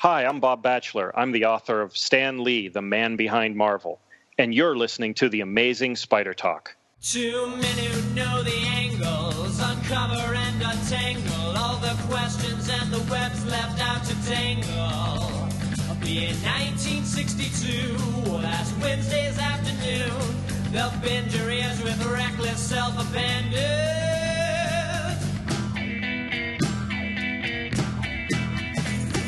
Hi, I'm Bob Batchelor. I'm the author of Stan Lee, The Man Behind Marvel, and you're listening to the amazing Spider Talk. Two men who know the angles, uncover and untangle all the questions and the webs left out to tangle. Be in 1962, last Wednesday's afternoon, they'll bend your ears with reckless self-abandon.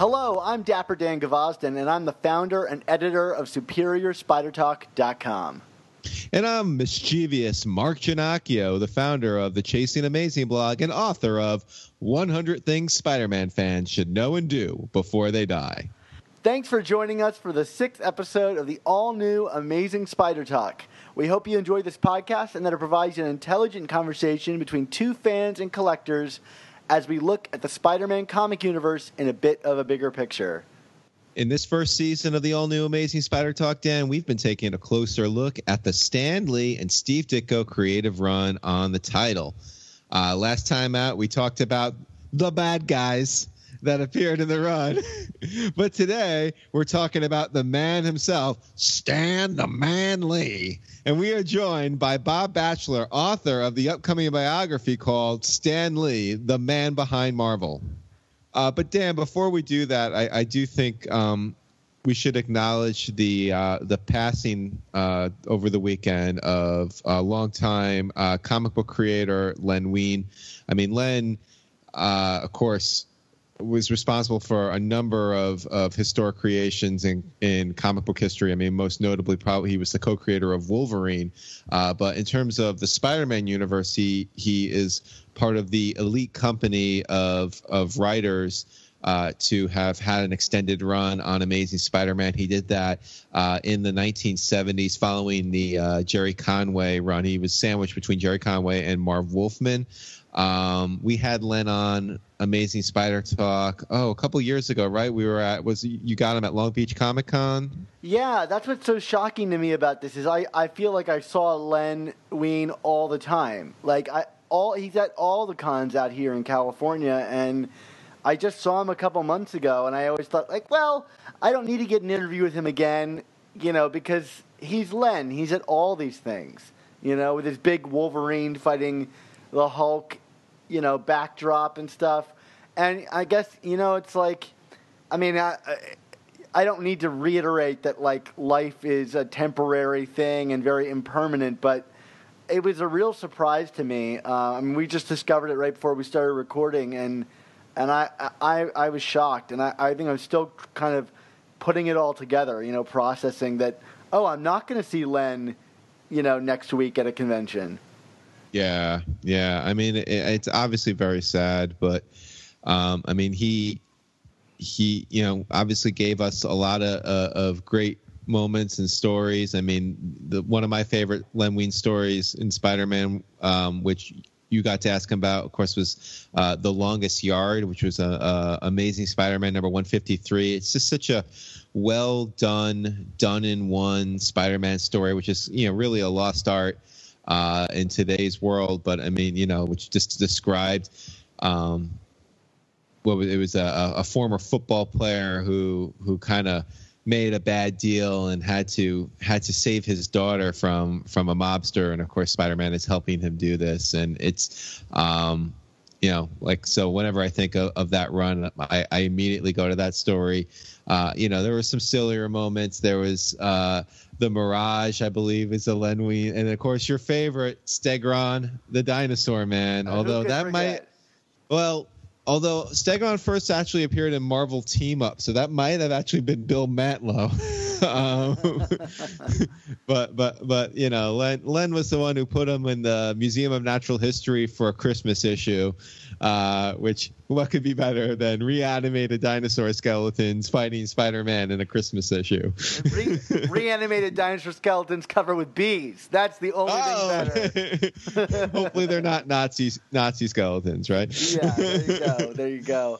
Hello, I'm Dapper Dan Gvozden, and I'm the founder and editor of SuperiorSpiderTalk.com. And I'm mischievous Mark Ginocchio, the founder of the Chasing Amazing blog and author of 100 Things Spider Man fans should know and do before they die. Thanks for joining us for the sixth episode of the all new Amazing Spider Talk. We hope you enjoy this podcast and that it provides an intelligent conversation between two fans and collectors as we look at the Spider Man comic universe in a bit of a bigger picture. In this first season of the all new Amazing Spider Talk, Dan, we've been taking a closer look at the Stan Lee and Steve Ditko creative run on the title. Uh, last time out, we talked about the bad guys that appeared in the run. but today, we're talking about the man himself, Stan the Man Lee. And we are joined by Bob Batchelor, author of the upcoming biography called Stan Lee, the man behind Marvel. Uh, but Dan, before we do that, I, I do think um, we should acknowledge the uh, the passing uh, over the weekend of a longtime uh, comic book creator Len Wein. I mean, Len, uh, of course, was responsible for a number of, of historic creations in, in comic book history. I mean, most notably, probably he was the co-creator of Wolverine. Uh, but in terms of the Spider-Man universe, he he is part of the elite company of of writers uh, to have had an extended run on Amazing Spider-Man. He did that uh, in the 1970s, following the uh, Gerry Conway run. He was sandwiched between Gerry Conway and Marv Wolfman. Um, we had Len on Amazing Spider Talk. Oh, a couple years ago, right? We were at was you got him at Long Beach Comic Con? Yeah, that's what's so shocking to me about this is I, I feel like I saw Len Wein all the time. Like I all he's at all the cons out here in California and I just saw him a couple months ago and I always thought like, well, I don't need to get an interview with him again, you know, because he's Len. He's at all these things. You know, with his big Wolverine fighting the Hulk, you know, backdrop and stuff. And I guess, you know, it's like I mean, I, I don't need to reiterate that like life is a temporary thing and very impermanent, but it was a real surprise to me. Uh, I mean, we just discovered it right before we started recording, and and I I, I was shocked, and I, I think I'm still kind of putting it all together, you know, processing that. Oh, I'm not going to see Len, you know, next week at a convention. Yeah, yeah. I mean, it, it's obviously very sad, but um, I mean, he he, you know, obviously gave us a lot of uh, of great moments and stories. I mean, the one of my favorite Len Wein stories in Spider-Man, um, which you got to ask him about, of course, was uh, the longest yard, which was a, a amazing Spider-Man number 153. It's just such a well done, done in one Spider-Man story, which is you know really a lost art uh, in today's world. But I mean, you know, which just described. Um, what it was a, a former football player who who kind of made a bad deal and had to had to save his daughter from from a mobster and of course spider-man is helping him do this and it's um you know like so whenever i think of, of that run I, I immediately go to that story. Uh you know there were some sillier moments. There was uh the mirage i believe is a len Wein, and of course your favorite stegron the dinosaur man. Uh, although that might well, although Stegron first actually appeared in Marvel Team Up, so that might have actually been Bill Mantlo. um, but but but you know, Len Len was the one who put him in the Museum of Natural History for a Christmas issue. Uh, which what could be better than reanimated dinosaur skeletons fighting Spider-Man in a Christmas issue? Re- reanimated dinosaur skeletons covered with bees. That's the only Oh. thing better. Hopefully, they're not Nazi Nazi skeletons, right? yeah, there you go. There you go.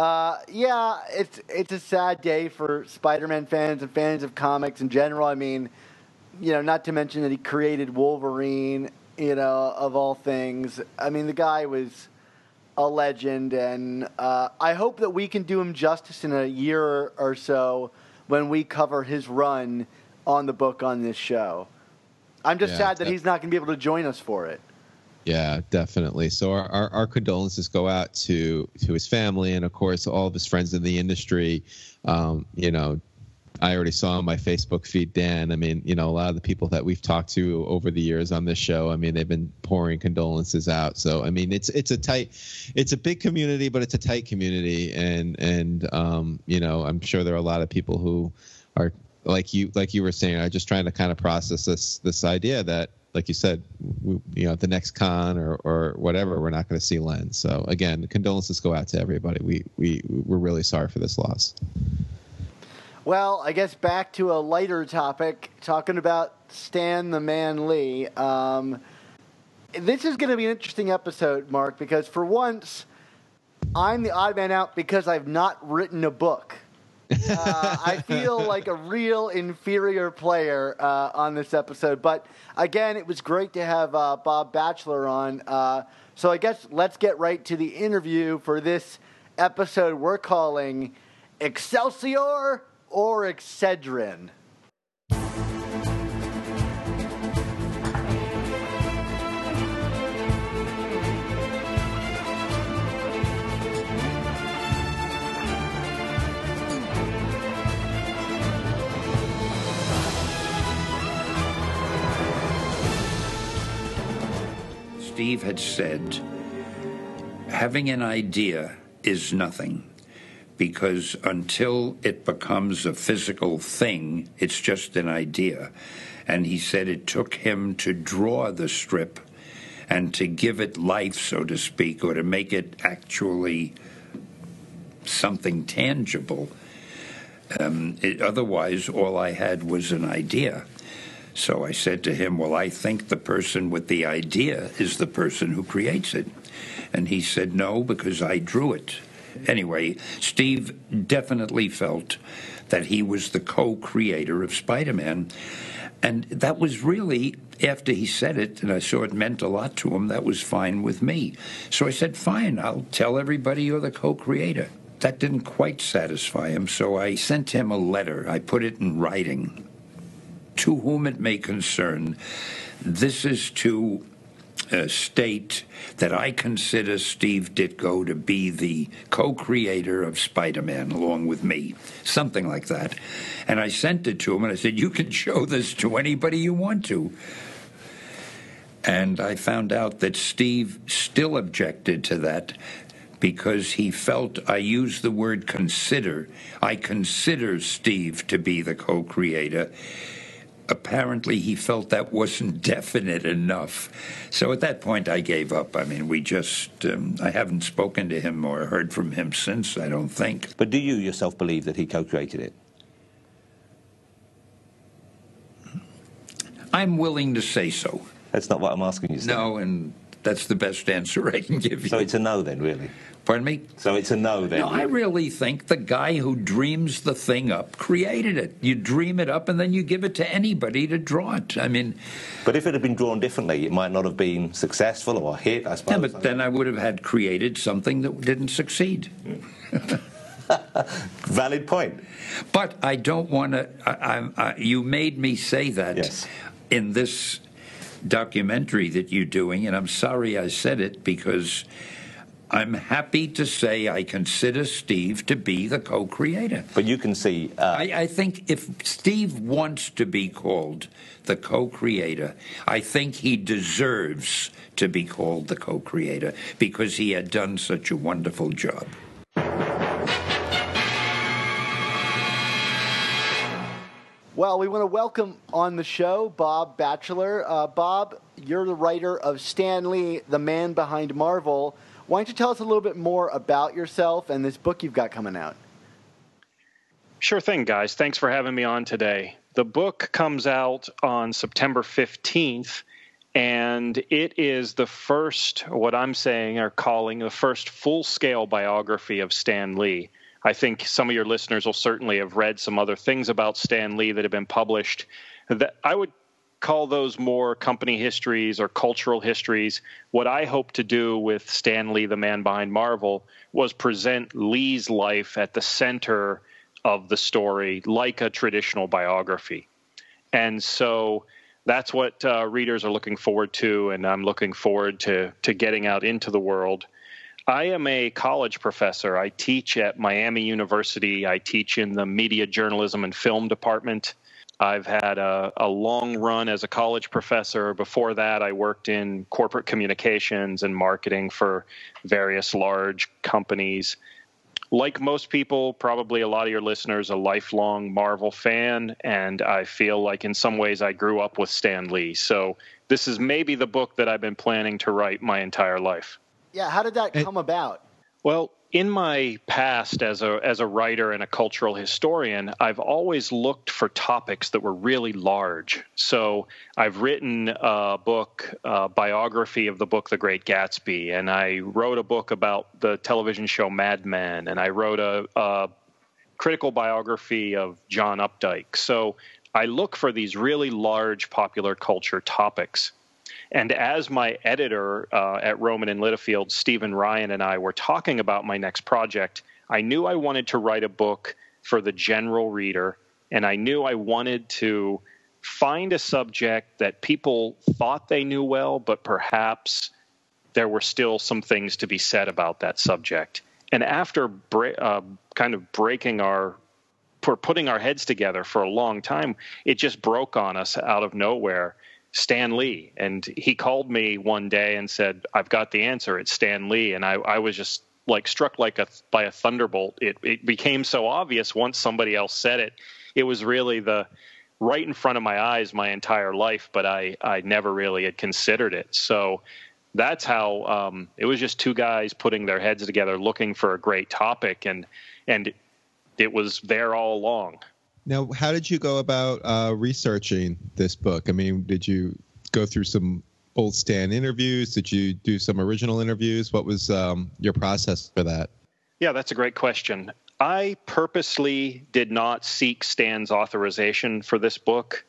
Uh, yeah, it's it's a sad day for Spider-Man fans and fans of comics in general. I mean, you know, not to mention that he created Wolverine. You know, of all things. I mean, the guy was a legend, and uh, I hope that we can do him justice in a year or so when we cover his run on the book on this show. I'm just Yeah, sad that that- he's not going to be able to join us for it. Yeah, definitely. So our, our, our condolences go out to to his family and of course all of his friends in the industry. Um, you know, I already saw on my Facebook feed, Dan. I mean, you know, a lot of the people that we've talked to over the years on this show. I mean, they've been pouring condolences out. So I mean, it's it's a tight, it's a big community, but it's a tight community, and and um, you know, I'm sure there are a lot of people who are like you like you were saying are just trying to kind of process this this idea that like you said we, you know at the next con or or whatever we're not going to see len so again condolences go out to everybody we we we're really sorry for this loss Well, I guess back to a lighter topic, talking about Stan the Man Lee. Um, this is going to be an interesting episode, Mark, because for once, I'm the odd man out because I've not written a book. Uh, I feel like a real inferior player uh, on this episode. But again, it was great to have uh, Bob Batchelor on. Uh, so I guess let's get right to the interview for this episode we're calling Excelsior or Excedrin. Steve had said, having an idea is nothing because until it becomes a physical thing, it's just an idea. And he said it took him to draw the strip and to give it life, so to speak, or to make it actually something tangible. Um, it, otherwise, all I had was an idea. So I said to him, Well, I think the person with the idea is the person who creates it. And he said, No, because I drew it. Anyway, Steve definitely felt that he was the co creator of Spider Man. And that was really, after he said it, and I saw it meant a lot to him, that was fine with me. So I said, Fine, I'll tell everybody you're the co creator. That didn't quite satisfy him, so I sent him a letter. I put it in writing to whom it may concern. This is to uh, state that I consider Steve Ditko to be the co creator of Spider Man along with me, something like that. And I sent it to him and I said, You can show this to anybody you want to. And I found out that Steve still objected to that because he felt I used the word consider. I consider Steve to be the co creator apparently he felt that wasn't definite enough. So at that point, I gave up. I mean, we just, um, I haven't spoken to him or heard from him since, I don't think. But do you yourself believe that he co-created it? I'm willing to say so. That's not what I'm asking you. Steve. No, and that's the best answer I can give you. So it's a no then, really. Pardon me? So it's a no then. No, I really think the guy who dreams the thing up created it. You dream it up and then you give it to anybody to draw it. I mean, But if it had been drawn differently, it might not have been successful or hit. I suppose. yeah, but then I would have had created something that didn't succeed. valid point. But I don't want to. I, I, I, you made me say that Yes. in this documentary that you're doing, and I'm sorry I said it because I'm happy to say I consider Steve to be the co-creator. But you can see. Uh, I, I think if Steve wants to be called the co-creator, I think he deserves to be called the co-creator because he had done such a wonderful job. Well, we want to welcome on the show Bob Batchelor. Uh, Bob, you're the writer of Stan Lee, the man behind Marvel. Why don't you tell us a little bit more about yourself and this book you've got coming out? Sure thing, guys. Thanks for having me on today. The book comes out on September 15th, and it is the first, what I'm saying or calling the first full scale biography of Stan Lee. I think some of your listeners will certainly have read some other things about Stan Lee that have been published. That I would call those more company histories or cultural histories. What I hope to do with Stan Lee, the man behind Marvel, was present Lee's life at the center of the story like a traditional biography. And so that's what uh, readers are looking forward to, and I'm looking forward to, to getting out into the world. I am a college professor. I teach at Miami University. I teach in the media journalism and film department. I've had a, a, long run as a college professor. Before that, I worked in corporate communications and marketing for various large companies like most people, probably a lot of your listeners, a lifelong Marvel fan, and I feel like in some ways I grew up with Stan Lee. So this is maybe the book that I've been planning to write my entire life. Yeah, how did that come about? Well, in my past as a as a writer and a cultural historian, I've always looked for topics that were really large. So I've written a book, a biography of the book The Great Gatsby, and I wrote a book about the television show Mad Men, and I wrote a, a critical biography of John Updike. So I look for these really large popular culture topics. And as my editor uh, at Rowman and Littlefield, Stephen Ryan, and I were talking about my next project, I knew I wanted to write a book for the general reader, and I knew I wanted to find a subject that people thought they knew well, but perhaps there were still some things to be said about that subject. And after bre- uh, kind of breaking our for putting our heads together for a long time, it just broke on us out of nowhere Stan Lee. And he called me one day and said, I've got the answer. It's Stan Lee. And I, I was just like struck like a by a thunderbolt. It it became so obvious once somebody else said it. It was really the right in front of my eyes my entire life, but I, I never really had considered it. So that's how um, it was just two guys putting their heads together looking for a great topic and and it was there all along. Now, how did you go about uh, researching this book? I mean, did you go through some old Stan interviews? Did you do some original interviews? What was um, your process for that? Yeah, that's a great question. I purposely did not seek Stan's authorization for this book,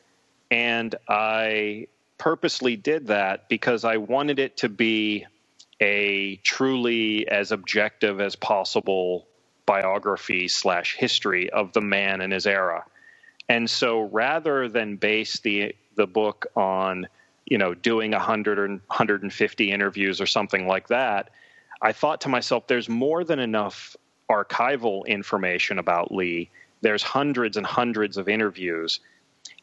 and I purposely did that because I wanted it to be a truly as objective as possible biography slash history of the man and his era. And so rather than base the the book on, you know, doing 100 or 150 interviews or something like that, I thought to myself there's more than enough archival information about Lee. There's hundreds and hundreds of interviews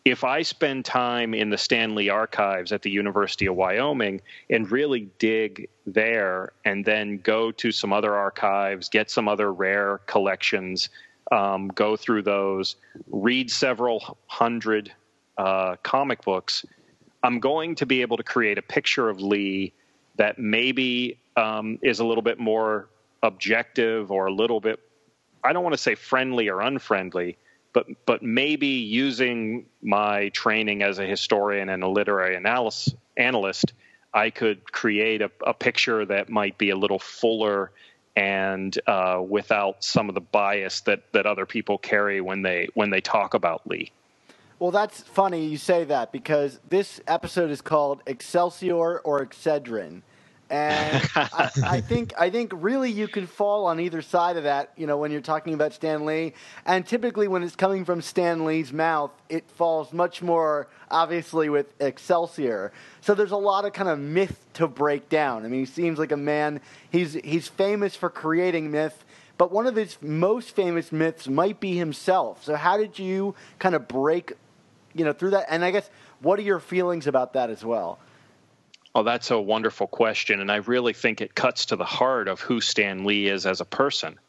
if I spend time in the Stan Lee archives at the University of Wyoming and really dig there and then go to some other archives, get some other rare collections, um, go through those, read several hundred uh, comic books, I'm going to be able to create a picture of Lee that maybe um, is a little bit more objective or a little bit, I don't want to say friendly or unfriendly but but maybe using my training as a historian and a literary analysis, analyst, I could create a, a, picture that might be a little fuller and uh, without some of the bias that that other people carry when they when they talk about Lee. Well, that's funny you say that because this episode is called Excelsior or Excedrin and I, I, think I think really you can fall on either side of that. You know, when you're talking about Stan Lee, and typically when it's coming from Stan Lee's mouth, it falls much more obviously with Excelsior. So there's a lot of kind of myth to break down. I mean, he seems like a man. He's he's famous for creating myth. But one of his most famous myths might be himself. So how did you kind of break, you know, through that? And I guess what are your feelings about that as well? Oh, that's a wonderful question. And I really think it cuts to the heart of who Stan Lee is as a person.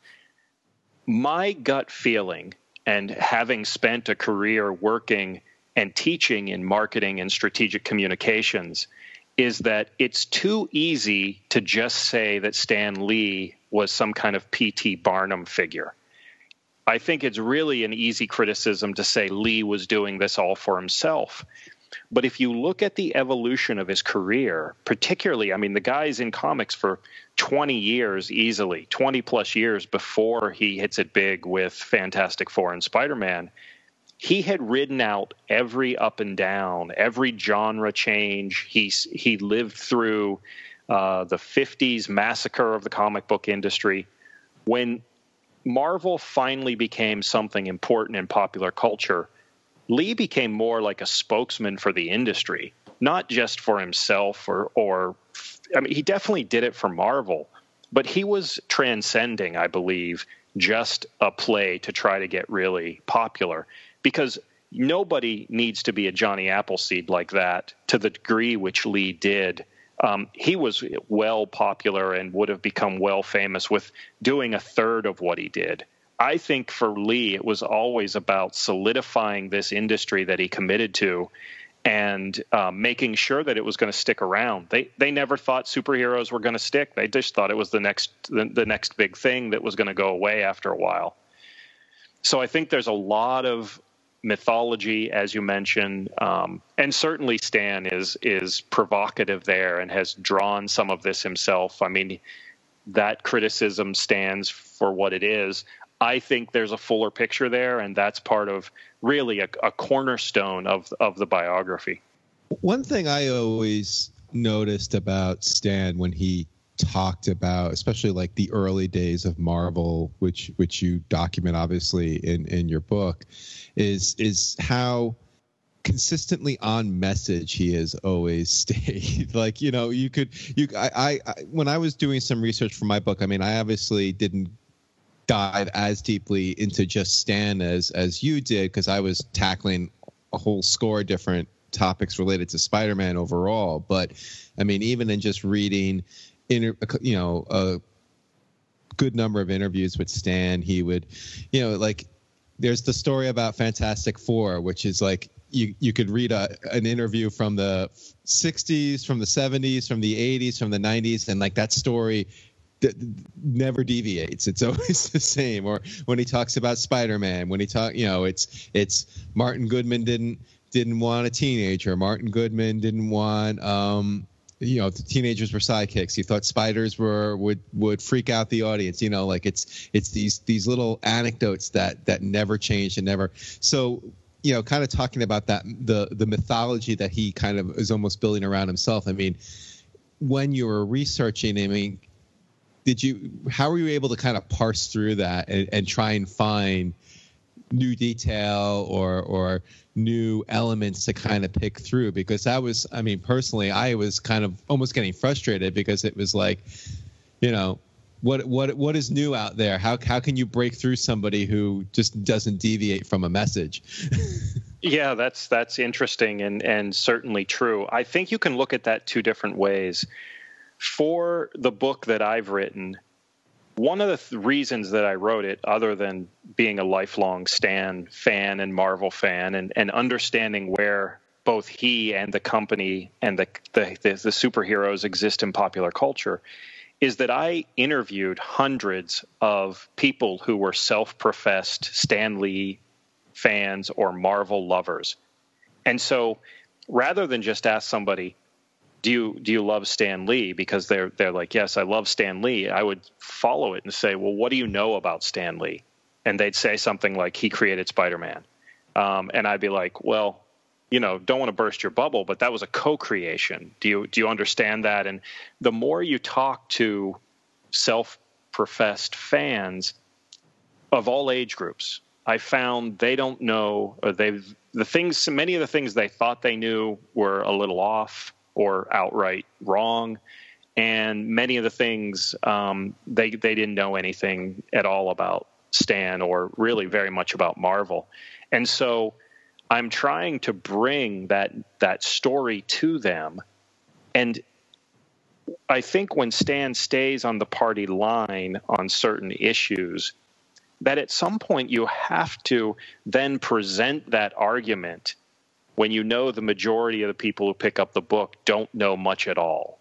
My gut feeling, and having spent a career working and teaching in marketing and strategic communications is that it's too easy to just say that Stan Lee was some kind of P.T. Barnum figure. I think it's really an easy criticism to say Lee was doing this all for himself. But if you look at the evolution of his career, particularly, I mean, the guy's in comics for 20 years easily, 20 plus years before he hits it big with Fantastic Four and Spider Man. He had ridden out every up and down, every genre change. He's, he lived through uh, the 50s massacre of the comic book industry. When Marvel finally became something important in popular culture, Lee became more like a spokesman for the industry, not just for himself or or I mean he definitely did it for Marvel, but he was transcending, I believe, just a play to try to get really popular because nobody needs to be a Johnny Appleseed like that to the degree which Lee did. Um, he was well popular and would have become well famous with doing a third of what he did. I think for Lee, it was always about solidifying this industry that he committed to and um, making sure that it was going to stick around. They they never thought superheroes were going to stick. They just thought it was the next the, the next big thing that was going to go away after a while. So I think there's a lot of mythology, as you mentioned, um, and certainly Stan is is provocative there and has drawn some of this himself. I mean, that criticism stands for what it is. I think there's a fuller picture there, and that's part of really a, a cornerstone of of the biography. One thing I always noticed about Stan when he talked about especially like the early days of Marvel which which you document obviously in in your book is is how consistently on message he has always stayed like you know you could you I, I when i was doing some research for my book i mean i obviously didn't dive as deeply into just Stan as as you did because I was tackling a whole score of different topics related to Spider-Man overall. But I mean, even in just reading, inter, you know, a good number of interviews with Stan, he would, you know, like there's the story about Fantastic Four, which is like you you could read a, an interview from the 60s, from the 70s, from the 80s, from the 90s, and like that story never deviates. It's always the same. Or when he talks about Spider-Man, when he talk, you know, it's it's Martin Goodman didn't didn't want a teenager. Martin Goodman didn't want um, you know, the teenagers were sidekicks. He thought spiders were would would freak out the audience. You know, like it's it's these these little anecdotes that that never change and never. So you know, kind of talking about that the the mythology that he kind of is almost building around himself. I mean, when you were researching, I mean, did you how were you able to kind of parse through that and, and try and find new detail or or new elements to kind of pick through? Because that was i mean personally i was kind of almost getting frustrated because it was like you know what what what is new out there? How how can you break through somebody who just doesn't deviate from a message? Yeah that's that's interesting and and certainly true. I think you can look at that two different ways for the book that I've written, one of the th- reasons that I wrote it, other than being a lifelong Stan fan and Marvel fan, and, and understanding where both he and the company and the, the, the, the superheroes exist in popular culture, is that I interviewed hundreds of people who were self professed Stan Lee fans or Marvel lovers. And so rather than just ask somebody, do you do you love Stan Lee? Because they're they're like, yes, I love Stan Lee. I would follow it and say, well, what do you know about Stan Lee? And they'd say something like, he created Spider Man, um, and I'd be like, well, you know, don't want to burst your bubble, but that was a co-creation. Do you do you understand that? And the more you talk to self-professed fans of all age groups, I found they don't know, or they've the things, many of the things they thought they knew were a little off or outright wrong. And many of the things um, they they didn't know anything at all about Stan or really very much about Marvel, and so I'm trying to bring that that story to them, and I think when Stan stays on the party line on certain issues, that at some point you have to then present that argument when you know the majority of the people who pick up the book don't know much at all.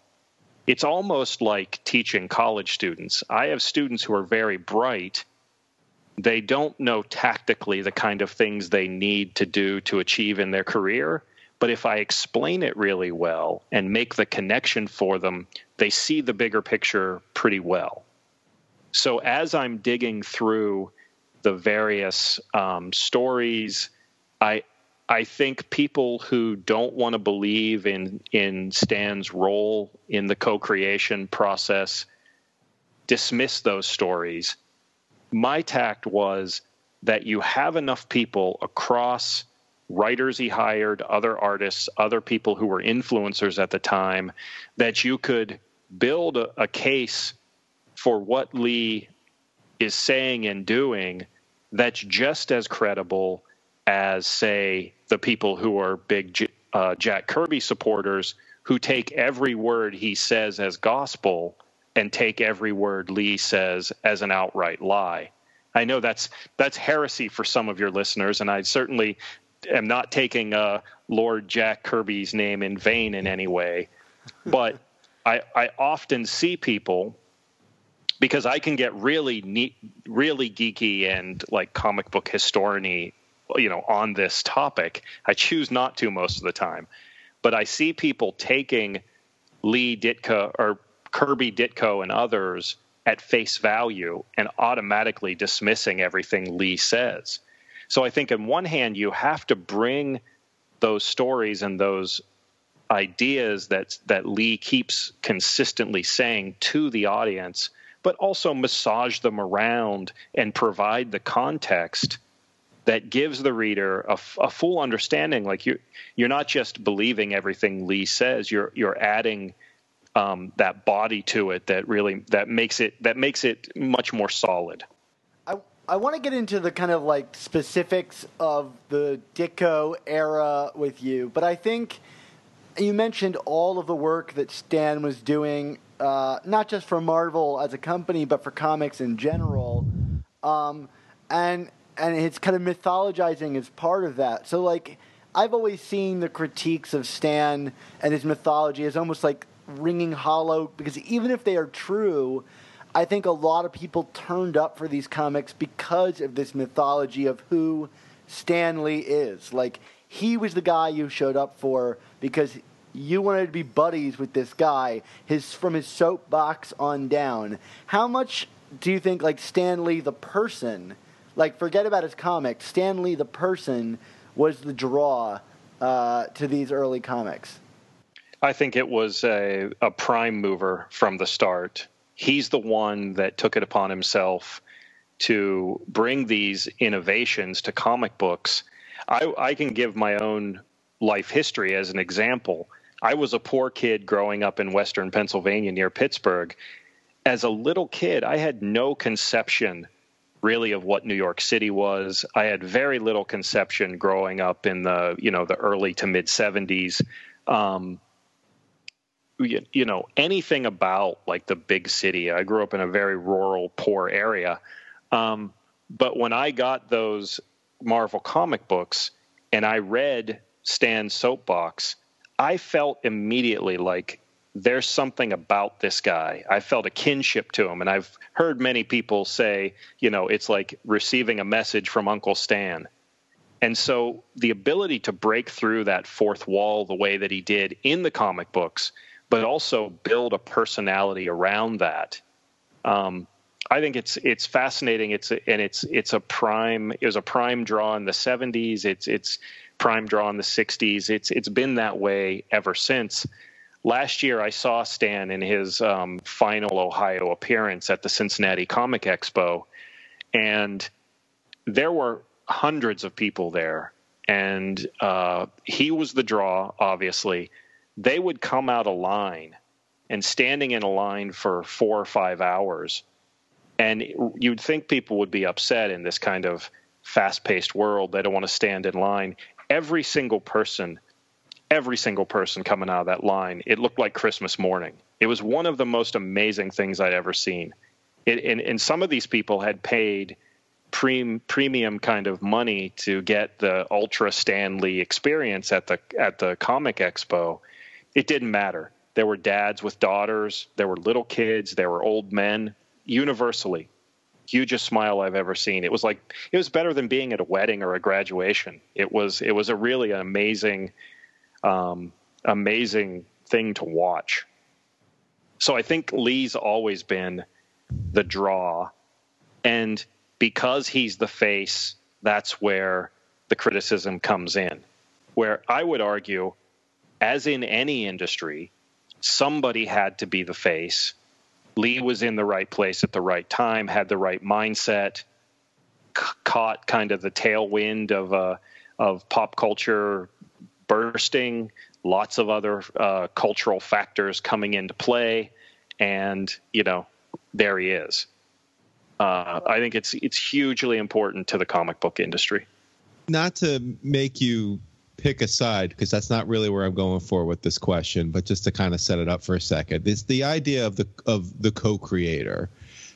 It's almost like teaching college students. I have students who are very bright. They don't know tactically the kind of things they need to do to achieve in their career. But if I explain it really well and make the connection for them, they see the bigger picture pretty well. So as I'm digging through the various um, stories, I I think people who don't want to believe in in Stan's role in the co-creation process dismiss those stories. My tact was that you have enough people across writers he hired, other artists, other people who were influencers at the time, that you could build a, a case for what Lee is saying and doing that's just as credible as, say, the people who are big uh, Jack Kirby supporters who take every word he says as gospel and take every word Lee says as an outright lie. I know that's that's heresy for some of your listeners, and I certainly am not taking uh, Lord Jack Kirby's name in vain in any way, but I, I often see people because I can get really neat, really geeky and like comic book historian you know on this topic. I choose not to most of the time, but I see people taking Lee Ditko or Kirby Ditko and others at face value and automatically dismissing everything Lee says. So I think, on one hand, you have to bring those stories and those ideas that that Lee keeps consistently saying to the audience, but also massage them around and provide the context that gives the reader a, a full understanding. Like you, you're not just believing everything Lee says. You're you're adding um, that body to it that really that makes it that makes it much more solid. I I want to get into the kind of like specifics of the Ditko era with you, but I think you mentioned all of the work that Stan was doing, uh, not just for Marvel as a company, but for comics in general, um, and and it's kind of mythologizing as part of that. So like, I've always seen the critiques of Stan and his mythology as almost like ringing hollow because even if they are true I think a lot of people turned up for these comics because of this mythology of who Stan Lee is. Like, he was the guy you showed up for because you wanted to be buddies with this guy his from his soapbox on down. How much do you think like Stan Lee the person, like forget about his comics, Stan Lee the person was the draw uh, to these early comics? I think it was a, a prime mover from the start he's the one that took it upon himself to bring these innovations to comic books. I, I can give my own life history as an example. I was a poor kid growing up in western Pennsylvania near Pittsburgh. As a little kid, I had no conception really of what New York City was. I had very little conception growing up in the you know the early to mid 70s. Um, you know anything about like the big city. I grew up in a very rural, poor area. Um, but when I got those Marvel comic books and I read Stan's soapbox, I felt immediately like there's something about this guy. I felt a kinship to him. And I've heard many people say, you know, it's like receiving a message from Uncle Stan. And so the ability to break through that fourth wall the way that he did in the comic books but also build a personality around that. Um, I think it's it's fascinating. It's a, and it's it's a prime. It was a prime draw in the '70s. It's it's prime draw in the '60s. It's it's been that way ever since. Last year, I saw Stan in his um, final Ohio appearance at the Cincinnati Comic Expo, and there were hundreds of people there, and uh, he was the draw, obviously they would come out of line and standing in a line for four or five hours. And you'd think people would be upset in this kind of fast paced world. They don't want to stand in line. Every single person, every single person coming out of that line, it looked like Christmas morning. It was one of the most amazing things I'd ever seen. It, and, and some of these people had paid pre- premium kind of money to get the Ultra Stan Lee experience at the at the Comic Expo, it didn't matter. There were dads with daughters, there were little kids, there were old men. Universally, hugest smile I've ever seen. It was like it was better than being at a wedding or a graduation. It was it was a really amazing, um, amazing thing to watch. So I think Lee's always been the draw, and because he's the face, that's where the criticism comes in. Where I would argue, as in any industry, somebody had to be the face. Lee was in the right place at the right time, had the right mindset, c- caught kind of the tailwind of uh, of pop culture bursting, lots of other uh, cultural factors coming into play, and you know, there he is. Uh, I think it's it's hugely important to the comic book industry. Not to make you pick a side because that's not really where I'm going for with this question, but just to kind of set it up for a second. It's the idea of the of the co-creator.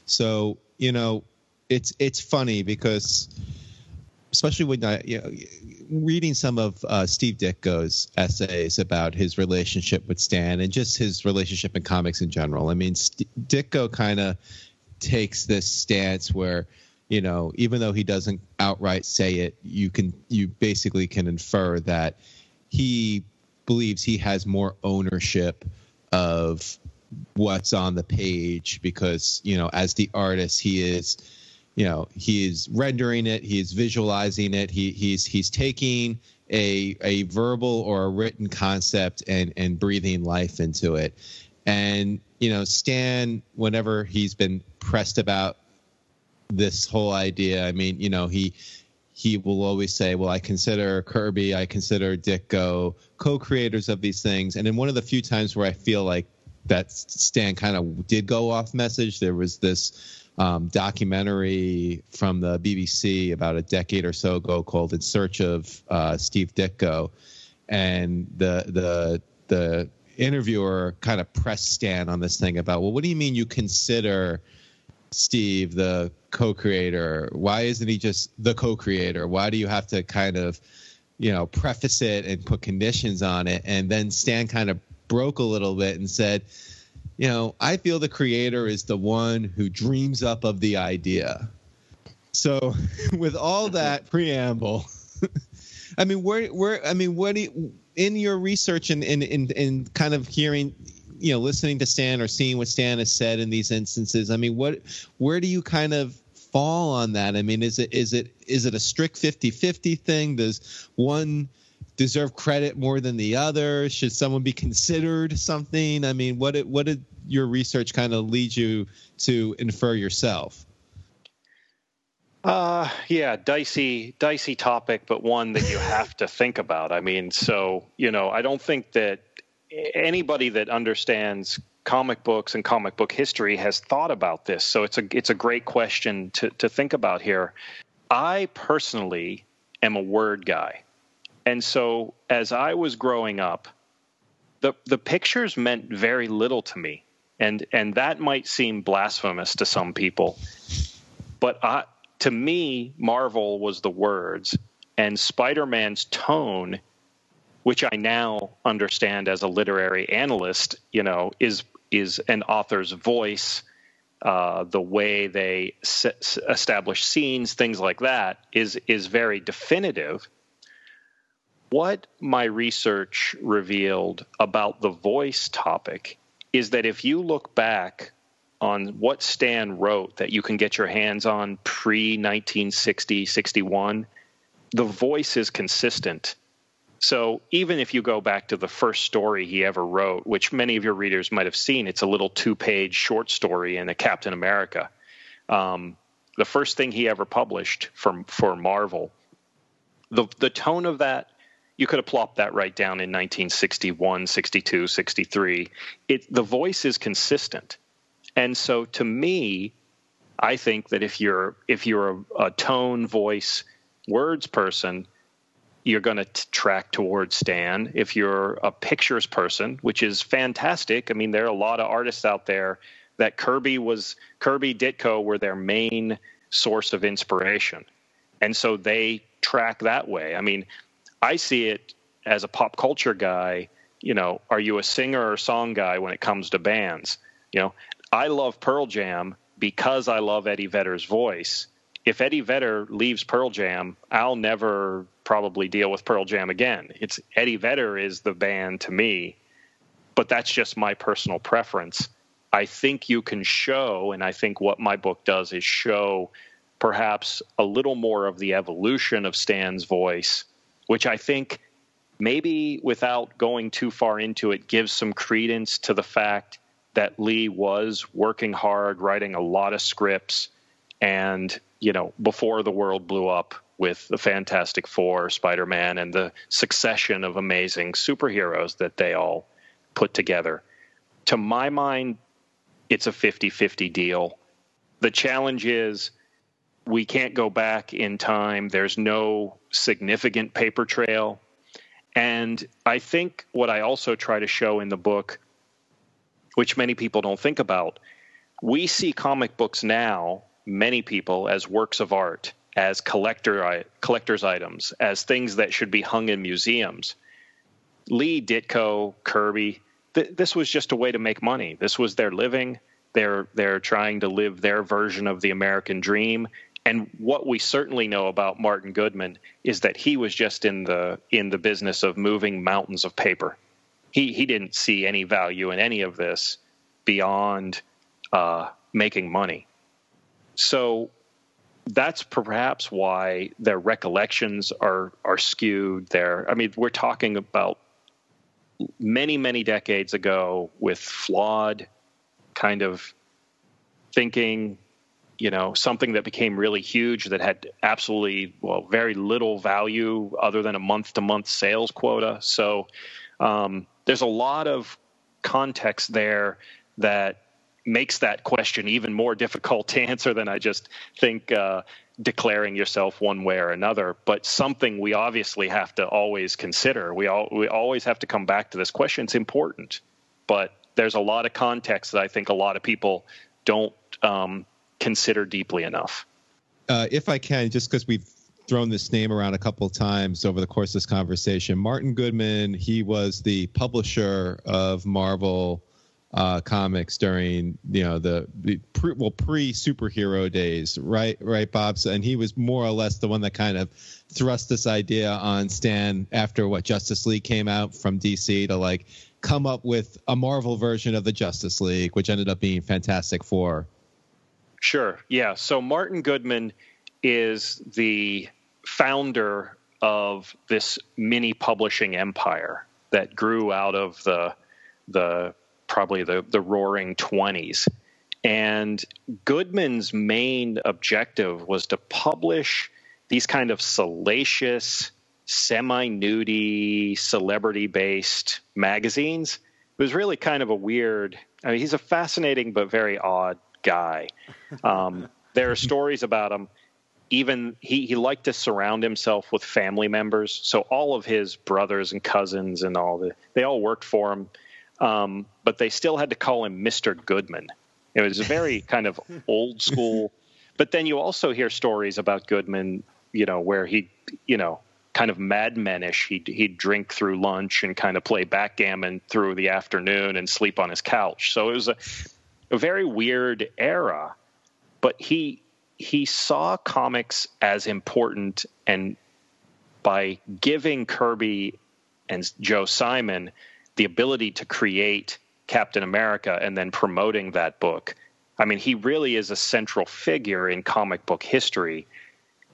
So, you know, it's it's funny because especially when I you know, reading some of uh, Steve Ditko's essays about his relationship with Stan and just his relationship in comics in general. I mean, St- Ditko kind of takes this stance where you know even though he doesn't outright say it you can you basically can infer that he believes he has more ownership of what's on the page because you know as the artist he is you know he is rendering it he is visualizing it he he's he's taking a a verbal or a written concept and and breathing life into it. And you know stan whenever he's been pressed about this whole idea i mean you know he he will always say well i consider kirby i consider ditko co-creators of these things. And in one of the few times where i feel like that stan kind of did go off message there was this um, documentary from the BBC about a decade or so ago called "In Search of uh, Steve Ditko," and the the the interviewer kind of pressed Stan on this thing about, well, what do you mean you consider Steve the co-creator? Why isn't he just the co-creator? Why do you have to kind of you know preface it and put conditions on it? And then Stan kind of broke a little bit and said you know, I feel the creator is the one who dreams up of the idea. So, with all that preamble, I mean, where, where, I mean, what do you, in your research and in, in, in kind of hearing, you know, listening to Stan or seeing what Stan has said in these instances, I mean, what, where do you kind of fall on that? I mean, is it, is it, is it a strict 50 50 thing? Does one, deserve credit more than the other? Should someone be considered something? I mean, what did, what did your research kind of lead you to infer yourself? Uh, yeah, dicey, dicey topic, but one that you have to think about. I mean, so you know, I don't think that anybody that understands comic books and comic book history has thought about this. So it's a it's a great question to to think about here. I personally am a word guy. And so as I was growing up, the the pictures meant very little to me. And and that might seem blasphemous to some people. But I, to me, Marvel was the words and Spider-Man's tone, which I now understand as a literary analyst, you know, is is an author's voice, uh, the way they s- establish scenes, things like that, is is very definitive what my research revealed about the voice topic is that if you look back on what Stan wrote that you can get your hands on pre 1960, 61, the voice is consistent. So even if you go back to the first story he ever wrote, which many of your readers might have seen, it's a little two page short story in a Captain America. Um, the first thing he ever published for, for Marvel, the, the tone of that you could have plopped that right down in 1961, 62, 63. It, the voice is consistent. And so to me, I think that if you're if you're a, a tone, voice, words person, you're going to track towards Stan. If you're a pictures person, which is fantastic, I mean, there are a lot of artists out there that Kirby was Kirby Ditko were their main source of inspiration. And so they track that way. I mean, I see it as a pop culture guy, you know, are you a singer or song guy when it comes to bands? You know, I love Pearl Jam because I love Eddie Vedder's voice. If Eddie Vedder leaves Pearl Jam, I'll never probably deal with Pearl Jam again. It's Eddie Vedder is the band to me, but that's just my personal preference. I think you can show, and I think what my book does is show perhaps a little more of the evolution of Stan's voice, which I think maybe without going too far into it gives some credence to the fact that Lee was working hard, writing a lot of scripts, and you know before the world blew up with the Fantastic Four, Spider Man, and the succession of amazing superheroes that they all put together. To my mind, it's a 50 50 deal. The challenge is we can't go back in time, there's no significant paper trail. And I think what I also try to show in the book, which many people don't think about, we see comic books now, many people, as works of art as collector collector's items, as things that should be hung in museums. Lee, Ditko, Kirby, th- this was just a way to make money. This was their living. They're they're trying to live their version of the American dream. And what we certainly know about Martin Goodman is that he was just in the in the business of moving mountains of paper. He he didn't see any value in any of this beyond uh, making money. So that's perhaps why their recollections are are skewed there. I mean, we're talking about many many decades ago with flawed kind of thinking, you know, something that became really huge that had absolutely well very little value other than a month to month sales quota. So um, there's a lot of context there that makes that question even more difficult to answer than I just think uh, declaring yourself one way or another. But something we obviously have to always consider. We all we always have to come back to this question. It's important, but there's a lot of context that I think a lot of people don't um, consider deeply enough. Uh, if I can, just because we've thrown this name around a couple of times over the course of this conversation, Martin Goodman, he was the publisher of Marvel uh, comics during you know the, the pre, well pre superhero days, right? Right, Bob. So, and he was more or less the one that kind of thrust this idea on Stan after what Justice League came out from DC to like come up with a Marvel version of the Justice League, which ended up being Fantastic Four. Sure. Yeah. So Martin Goodman is the founder of this mini publishing empire that grew out of the the probably the, the roaring 20s. And Goodman's main objective was to publish these kind of salacious, semi nudie, celebrity based magazines. It was really kind of a weird, I mean, he's a fascinating but very odd guy. Um, there are stories about him. Even he, he liked to surround himself with family members. So all of his brothers and cousins and all the, they all worked for him um, but they still had to call him Mr. Goodman. It was a very kind of old school. But then you also hear stories about Goodman, you know, where he, you know, kind of madmenish. He'd, he'd drink through lunch and kind of play backgammon through the afternoon and sleep on his couch. So it was a, a very weird era. But he he saw comics as important, and by giving Kirby and Joe Simon the ability to create Captain America and then promoting that book. I mean, he really is a central figure in comic book history.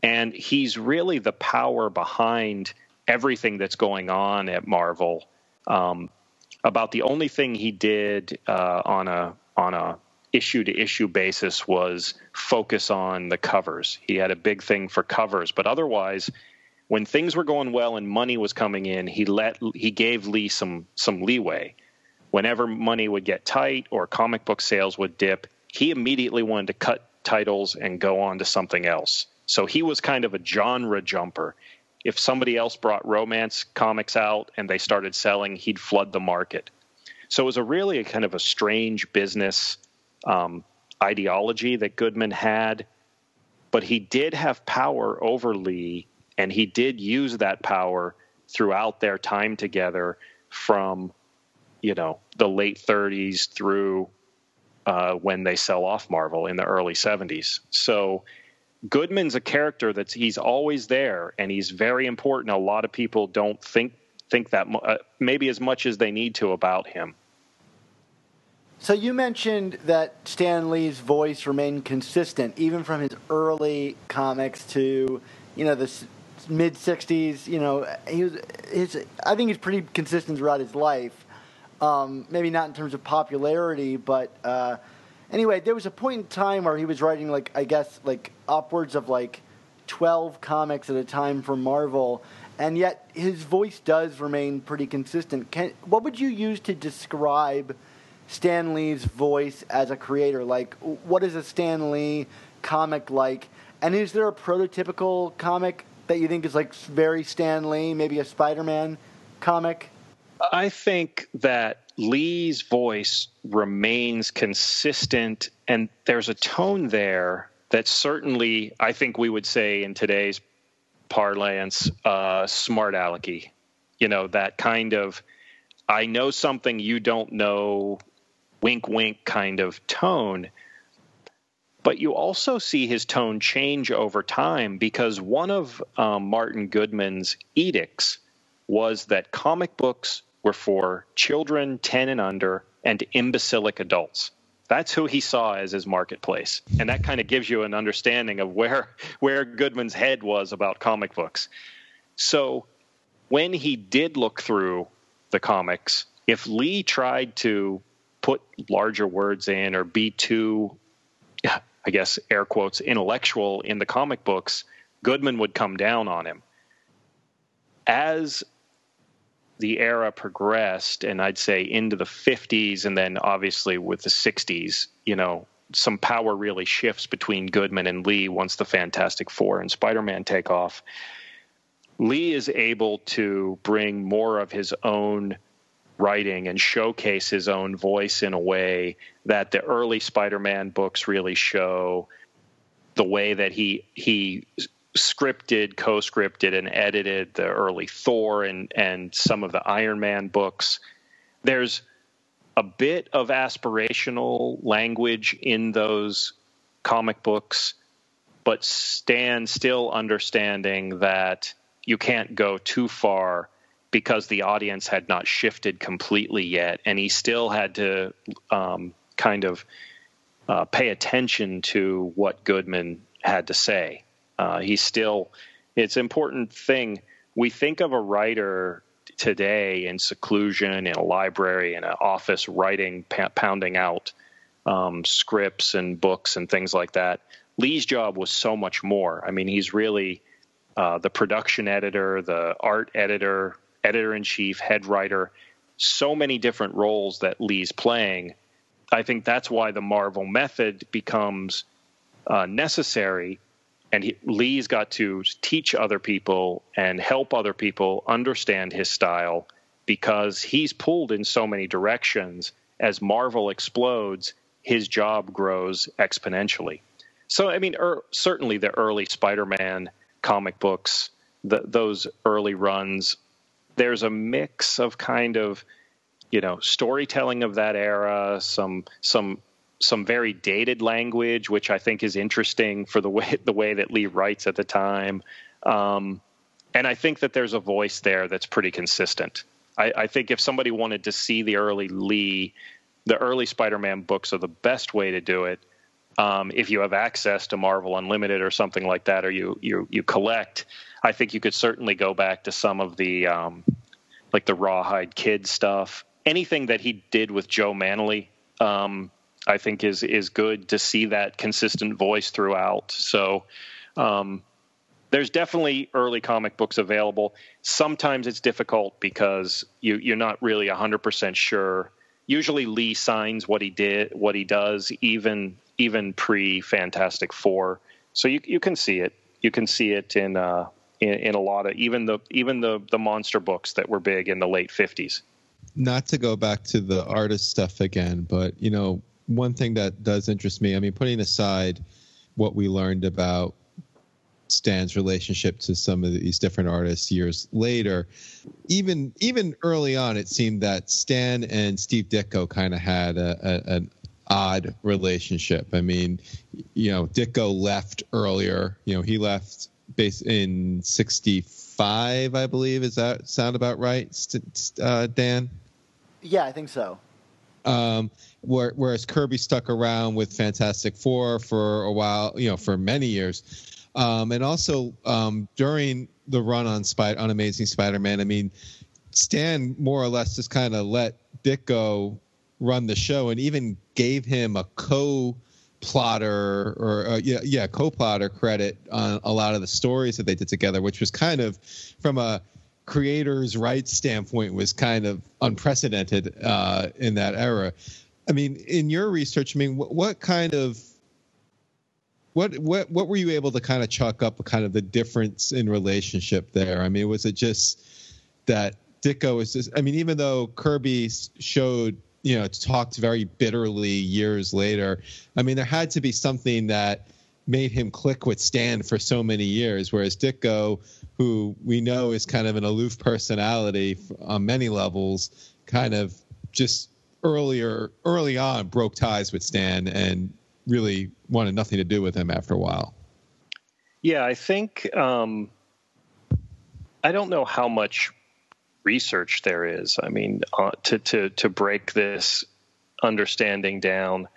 And he's really the power behind everything that's going on at Marvel. Um, about the only thing he did uh, on a on a issue to issue basis was focus on the covers. He had a big thing for covers, but otherwise, when things were going well and money was coming in, he let he gave Lee some some leeway. Whenever money would get tight or comic book sales would dip, he immediately wanted to cut titles and go on to something else. So he was kind of a genre jumper. If somebody else brought romance comics out and they started selling, he'd flood the market. So it was a really a kind of a strange business um, ideology that Goodman had but he did have power over Lee, and he did use that power throughout their time together from, you know, the late 30s through uh, when they sell off Marvel in the early 70s. So Goodman's a character that's he's always there, and he's very important. A lot of people don't think think that uh, maybe as much as they need to about him. So you mentioned that Stan Lee's voice remained consistent even from his early comics to, you know, the mid '60s. You know, he was his. I think he's pretty consistent throughout his life. Um, maybe not in terms of popularity, but uh, anyway, there was a point in time where he was writing like I guess like upwards of like twelve comics at a time for Marvel, and yet his voice does remain pretty consistent. Can what would you use to describe? Stan Lee's voice as a creator? Like, what is a Stan Lee comic like? And is there a prototypical comic that you think is like very Stan Lee, maybe a Spider Man comic? I think that Lee's voice remains consistent, and there's a tone there that certainly I think we would say in today's parlance, uh, smart alecky. You know, that kind of I know something you don't know wink wink kind of tone. But you also see his tone change over time because one of um, Martin Goodman's edicts was that comic books were for children 10 and under and imbecilic adults. That's who he saw as his marketplace. And that kind of gives you an understanding of where, where Goodman's head was about comic books. So when he did look through the comics, if Lee tried to put larger words in or be too, I guess, air quotes, intellectual in the comic books, Goodman would come down on him. As the era progressed, and I'd say into the 50s, and then obviously with the 60s, you know, some power really shifts between Goodman and Lee once the Fantastic Four and Spider Man take off. Lee is able to bring more of his own writing and showcase his own voice in a way that the early Spider-Man books really show the way that he he scripted, co-scripted, and edited the early Thor and and some of the Iron Man books. There's a bit of aspirational language in those comic books, but Stan still understanding that you can't go too far because the audience had not shifted completely yet, and he still had to um, kind of uh, pay attention to what Goodman had to say. Uh, he's still, it's an important thing. We think of a writer today in seclusion in a library in an office writing pounding out um, scripts and books and things like that lee's job was so much more i mean he's really uh, the production editor the art editor editor in chief, head writer, so many different roles that Lee's playing. I think that's why the Marvel method becomes uh, necessary. And he, Lee's got to teach other people and help other people understand his style because he's pulled in so many directions. As Marvel explodes, his job grows exponentially. So, I mean, er, certainly the early Spider Man comic books, the, those early runs there's a mix of kind of you know storytelling of that era, some some some very dated language, which I think is interesting for the way the way that Lee writes at the time. Um, and I think that there's a voice there that's pretty consistent. I, I, think if somebody wanted to see the early Lee, the early Spider-Man books are the best way to do it. Um, if you have access to Marvel Unlimited or something like that, or you you you collect, I think you could certainly go back to some of the um, like the Rawhide Kid stuff. Anything that he did with Joe Maneely, um, I think is is good to see that consistent voice throughout. So um, there's definitely early comic books available. Sometimes it's difficult because you you're not really 100% sure. Usually Lee signs what he did, what he does, even even pre Fantastic Four. So you you can see it. You can see it in uh, in, in a lot of even the even the the monster books that were big in the late 50s not to go back to the artist stuff again but you know one thing that does interest me i mean putting aside what we learned about Stan's relationship to some of these different artists years later. Even even early on, it seemed that Stan and Steve Ditko kind of had a, a, an odd relationship. I mean, you know, Ditko left earlier. You know, he left base in '65, I believe. Is that sound about right, uh, Dan? Yeah, I think so. Um, whereas Kirby stuck around with Fantastic Four for a while, you know, for many years, um, and also um, during the run on Spy on Amazing Spider-Man, I mean, Stan more or less just kind of let Ditko run the show, and even gave him a co plotter or uh, yeah yeah co-plotter credit on a lot of the stories that they did together which was kind of from a creators rights standpoint was kind of unprecedented uh, in that era I mean, in your research, I mean, what, what kind of what what what were you able to kind of chalk up kind of the difference in relationship there? I mean, was it just that Ditko was just? I mean, even though Kirby showed you know talked very bitterly years later, I mean, there had to be something that made him click with Stan for so many years, whereas Ditko, who we know is kind of an aloof personality on many levels, kind of just earlier early on broke ties with Stan and really wanted nothing to do with him after a while. Yeah, I think um, I don't know how much research there is. I mean, uh, to to to break this understanding down,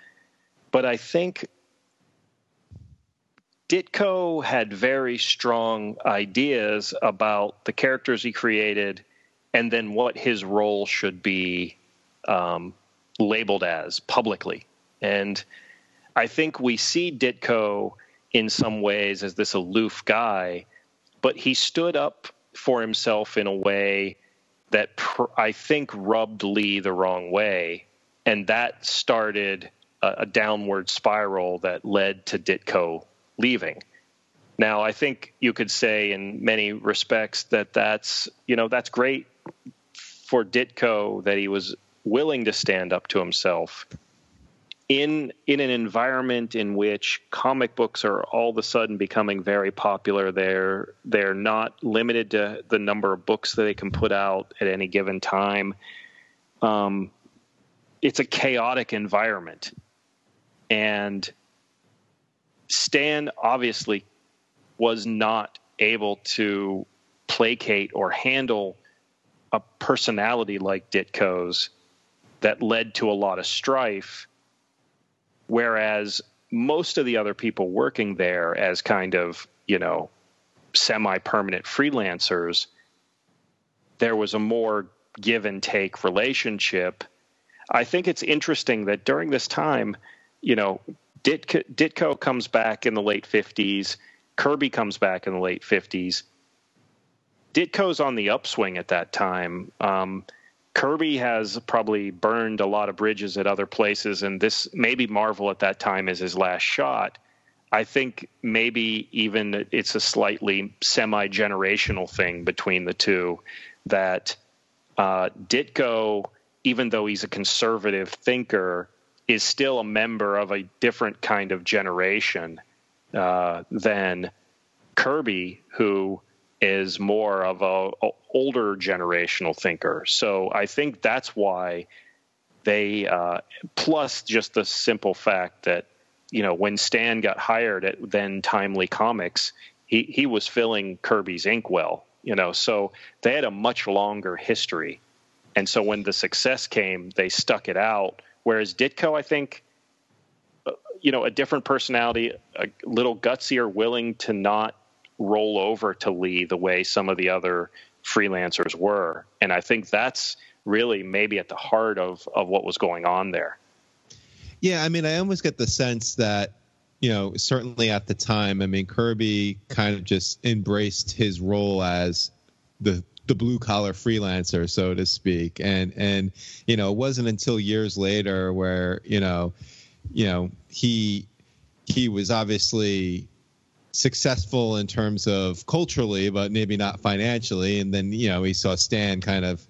but I think Ditko had very strong ideas about the characters he created, and then what his role should be um, labeled as publicly. And I think we see Ditko in some ways as this aloof guy, but he stood up for himself in a way that pr- I think rubbed Lee the wrong way. And that started a, a downward spiral that led to Ditko leaving. Now, I think you could say in many respects that that's, you know, that's great for Ditko that he was willing to stand up to himself in in an environment in which comic books are all of a sudden becoming very popular they're they're not limited to the number of books that they can put out at any given time um, it's a chaotic environment and stan obviously was not able to placate or handle a personality like ditko's that led to a lot of strife. Whereas most of the other people working there as kind of, you know, semi permanent freelancers, there was a more give and take relationship. I think it's interesting that during this time, you know, Ditko, Ditko comes back in the late 50s, Kirby comes back in the late 50s. Ditko's on the upswing at that time. Um, Kirby has probably burned a lot of bridges at other places, and this maybe Marvel at that time is his last shot. I think maybe even it's a slightly semi generational thing between the two that uh, Ditko, even though he's a conservative thinker, is still a member of a different kind of generation uh, than Kirby, who is more of a, a, older generational thinker. So I think that's why they uh, plus just the simple fact that you know when Stan got hired at then Timely Comics, he he was filling Kirby's inkwell. You know, so they had a much longer history, and so when the success came, they stuck it out. Whereas Ditko, I think, uh, you know, a different personality, a little gutsier, willing to not roll over to Lee the way some of the other freelancers were. And I think that's really maybe at the heart of, of what was going on there. Yeah, I mean, I almost get the sense that, you know, certainly at the time, I mean, Kirby kind of just embraced his role as the the blue collar freelancer, so to speak. And and you know, it wasn't until years later where, you know, you know, he he was obviously successful in terms of culturally, but maybe not financially. And then you know we saw Stan kind of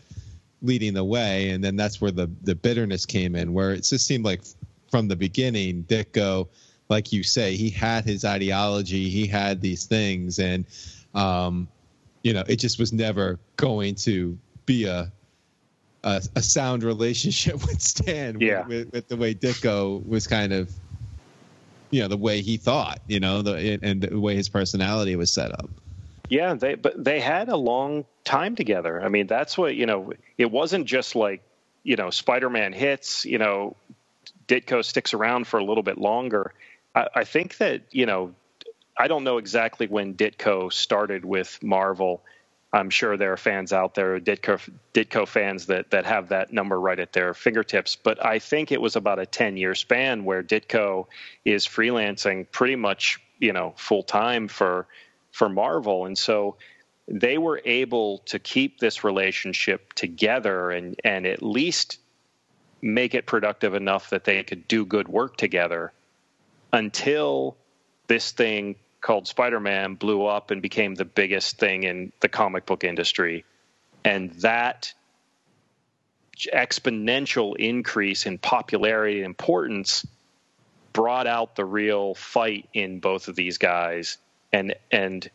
leading the way, and then that's where the the bitterness came in, where it just seemed like from the beginning, Ditko, like you say, he had his ideology, he had these things, and um, you know, it just was never going to be a a, a sound relationship with Stan. Yeah. With, with, the way Ditko was kind of, you know, the way he thought, you know, the and the way his personality was set up. Yeah, they but they had a long time together. I mean, that's what you know. It wasn't just like you know, Spider-Man hits. You know, Ditko sticks around for a little bit longer. I, I think that you know, I don't know exactly when Ditko started with Marvel. I'm sure there are fans out there, Ditko, Ditko fans that that have that number right at their fingertips. But I think it was about a 10 year span where Ditko is freelancing pretty much, you know, full time for for Marvel, and so they were able to keep this relationship together and and at least make it productive enough that they could do good work together until this thing called Spider-Man blew up and became the biggest thing in the comic book industry and that exponential increase in popularity and importance brought out the real fight in both of these guys and and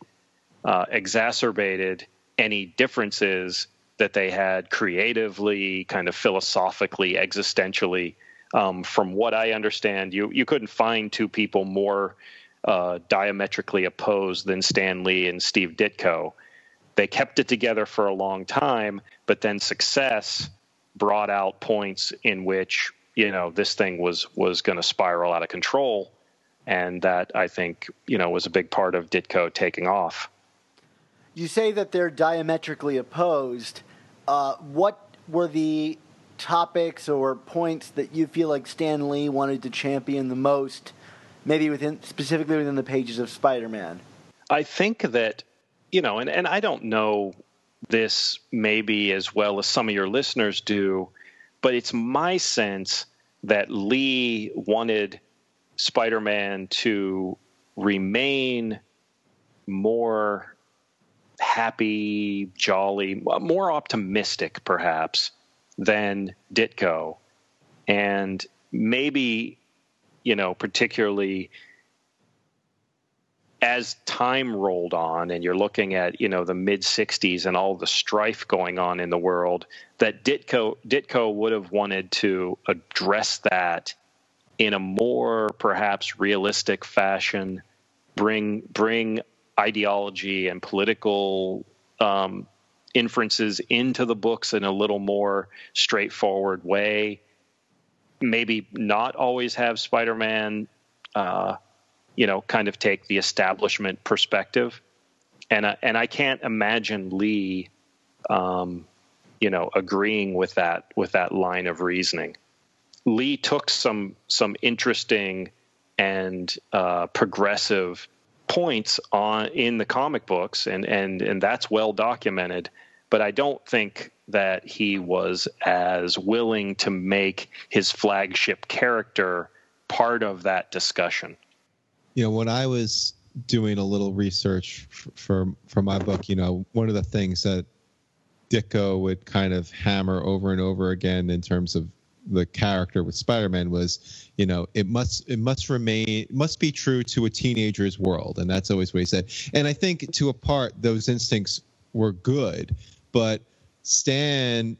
uh, exacerbated any differences that they had creatively, kind of philosophically, existentially. Um, from what I understand, you you couldn't find two people more uh, diametrically opposed than Stan Lee and Steve Ditko. They kept it together for a long time, but then success brought out points in which you know this thing was was going to spiral out of control, and that I think you know was a big part of Ditko taking off you say that they're diametrically opposed. Uh, what were the topics or points that you feel like Stan Lee wanted to champion the most, maybe within specifically within the pages of Spider-Man? I think that you know, and, and I don't know this maybe as well as some of your listeners do, but it's my sense that Lee wanted Spider-Man to remain more happy, jolly, more optimistic perhaps than Ditko. And maybe, you know, particularly as time rolled on and you're looking at, you know, the mid 60s and all the strife going on in the world, that Ditko, Ditko would have wanted to address that in a more perhaps realistic fashion, bring bring ideology and political um, inferences into the books in a little more straightforward way. Maybe not always have Spider Man, uh, you know, kind of take the establishment perspective. And, uh, and I can't imagine Lee, um, you know, agreeing with that with that line of reasoning. Lee took some some interesting and uh, progressive points on in the comic books, and and and that's well documented. But I don't think that he was as willing to make his flagship character part of that discussion. You know, when I was doing a little research for for, my book, you know, one of the things that Ditko would kind of hammer over and over again in terms of the character with Spider-Man was, you know, it must it must remain must be true to a teenager's world, and that's always what he said. And I think to a part those instincts were good, but Stan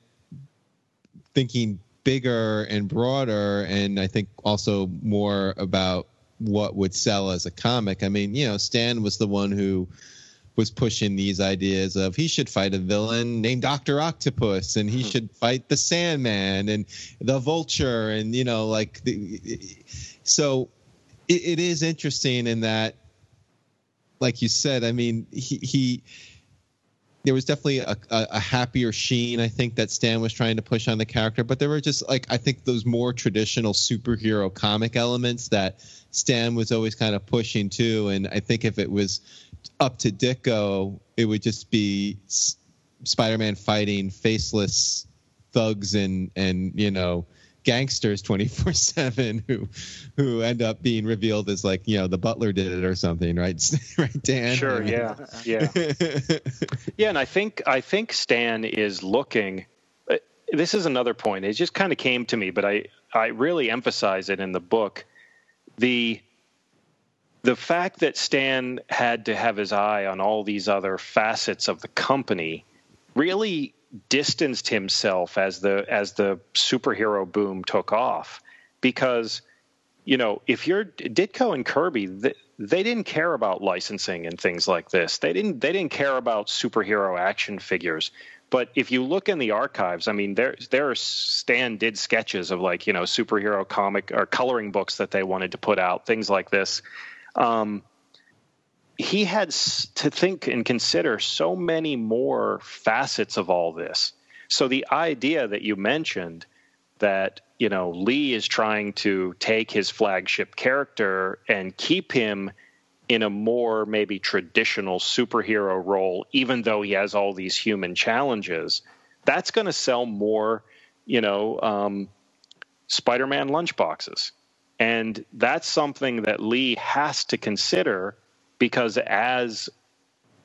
thinking bigger and broader, and I think also more about what would sell as a comic. I mean, you know, Stan was the one who was pushing these ideas of he should fight a villain named Doctor Octopus and he hmm. should fight the Sandman and the Vulture and you know like the, so it, it is interesting in that like you said I mean he he there was definitely a, a, a, happier sheen I think that Stan was trying to push on the character, but there were just like I think those more traditional superhero comic elements that Stan was always kind of pushing too. And I think if it was up to Ditko, it would just be Spider-Man fighting faceless thugs and and you know gangsters 24/7 who who end up being revealed as like you know the butler did it or something right? Right Dan? Sure yeah. yeah yeah. And I think I think Stan is looking uh, this is another point it just kind of came to me but I I really emphasize it in the book. The the fact that Stan had to have his eye on all these other facets of the company really distanced himself as the as the superhero boom took off. Because you know if you're Ditko and Kirby they, they didn't care about licensing and things like this. They didn't they didn't care about superhero action figures. But if you look in the archives I mean there there are Stan did sketches of like you know superhero comic or coloring books that they wanted to put out things like this. Um, he had to think and consider so many more facets of all this. So the idea that you mentioned that you know Lee is trying to take his flagship character and keep him in a more maybe traditional superhero role, even though he has all these human challenges, that's going to sell more, you know, um, Spider-Man lunchboxes. And that's something that Lee has to consider because as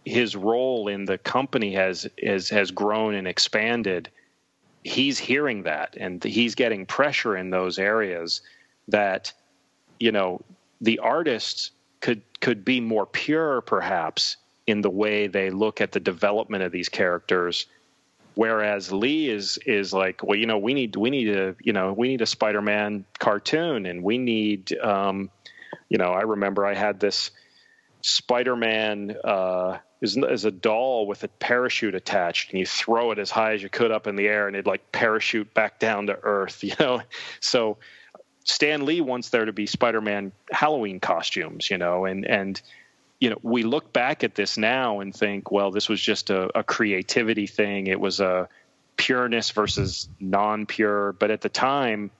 his role in the company has has, has grown and expanded, he's hearing that and he's getting pressure in those areas that you know the artists could could be more pure perhaps in the way they look at the development of these characters. Whereas Lee is is like, well, you know, we need we need a you know we need a Spider-Man cartoon, and we need, um, you know, I remember I had this Spider-Man uh, is is a doll with a parachute attached, and you throw it as high as you could up in the air, and it like parachute back down to earth, you know. So Stan Lee wants there to be Spider-Man Halloween costumes, you know, and and you know, we look back at this now and think, well, this was just a, a creativity thing. It was a pureness versus non-pure. But at the time,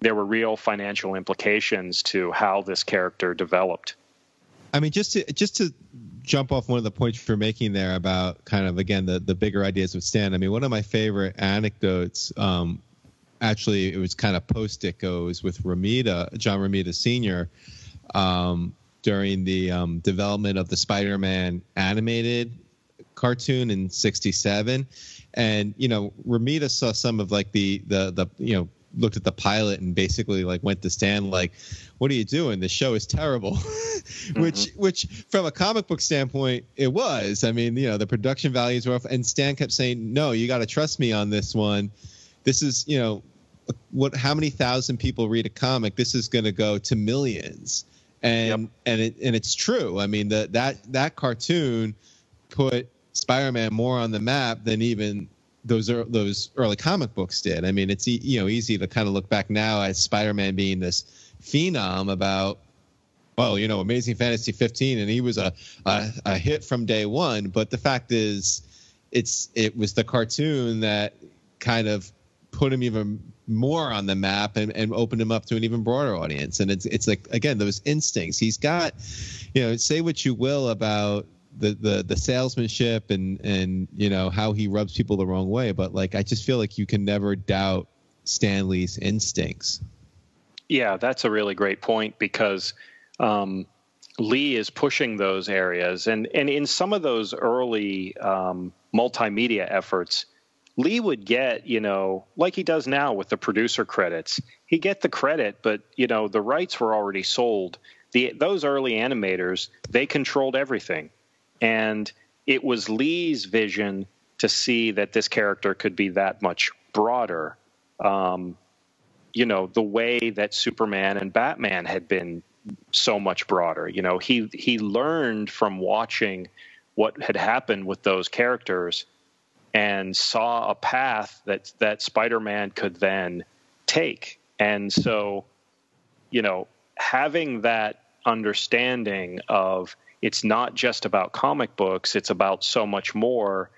there were real financial implications to how this character developed. I mean, just to just to jump off one of the points you're making there about kind of again the the bigger ideas with Stan. I mean, one of my favorite anecdotes. Um, actually, it was kind of post Ditko's with Romita, John Romita Sr. Um, during the um, development of the Spider-Man animated cartoon in '67, and you know, Romita saw some of like the the the you know looked at the pilot and basically like went to Stan like, "What are you doing? The show is terrible," mm-hmm. which which from a comic book standpoint it was. I mean, you know, the production values were off, and Stan kept saying, "No, you got to trust me on this one. This is you know." What? How many thousand people read a comic? This is going to go to millions and yep. and it and it's true. I mean that that that cartoon put Spider-Man more on the map than even those er, those early comic books did. I mean, it's you know easy to kind of look back now as Spider-Man being this phenom about well, you know, Amazing Fantasy 15, and he was a, a, a hit from day one. But the fact is, it's it was the cartoon that kind of put him even more on the map and, and open him up to an even broader audience. And it's it's like again those instincts. He's got, you know, say what you will about the the the salesmanship and and you know how he rubs people the wrong way, but like I just feel like you can never doubt Stan Lee's instincts. Yeah, that's a really great point because um, Lee is pushing those areas, and and in some of those early um, multimedia efforts Lee would get, you know, like he does now with the producer credits. He get the credit, but you know, the rights were already sold. The those early animators, they controlled everything. And it was Lee's vision to see that this character could be that much broader. Um, you know, the way that Superman and Batman had been so much broader. You know, he he learned from watching what had happened with those characters and saw a path that that Spider-Man could then take. And so, you know, having that understanding of it's not just about comic books, it's about so much more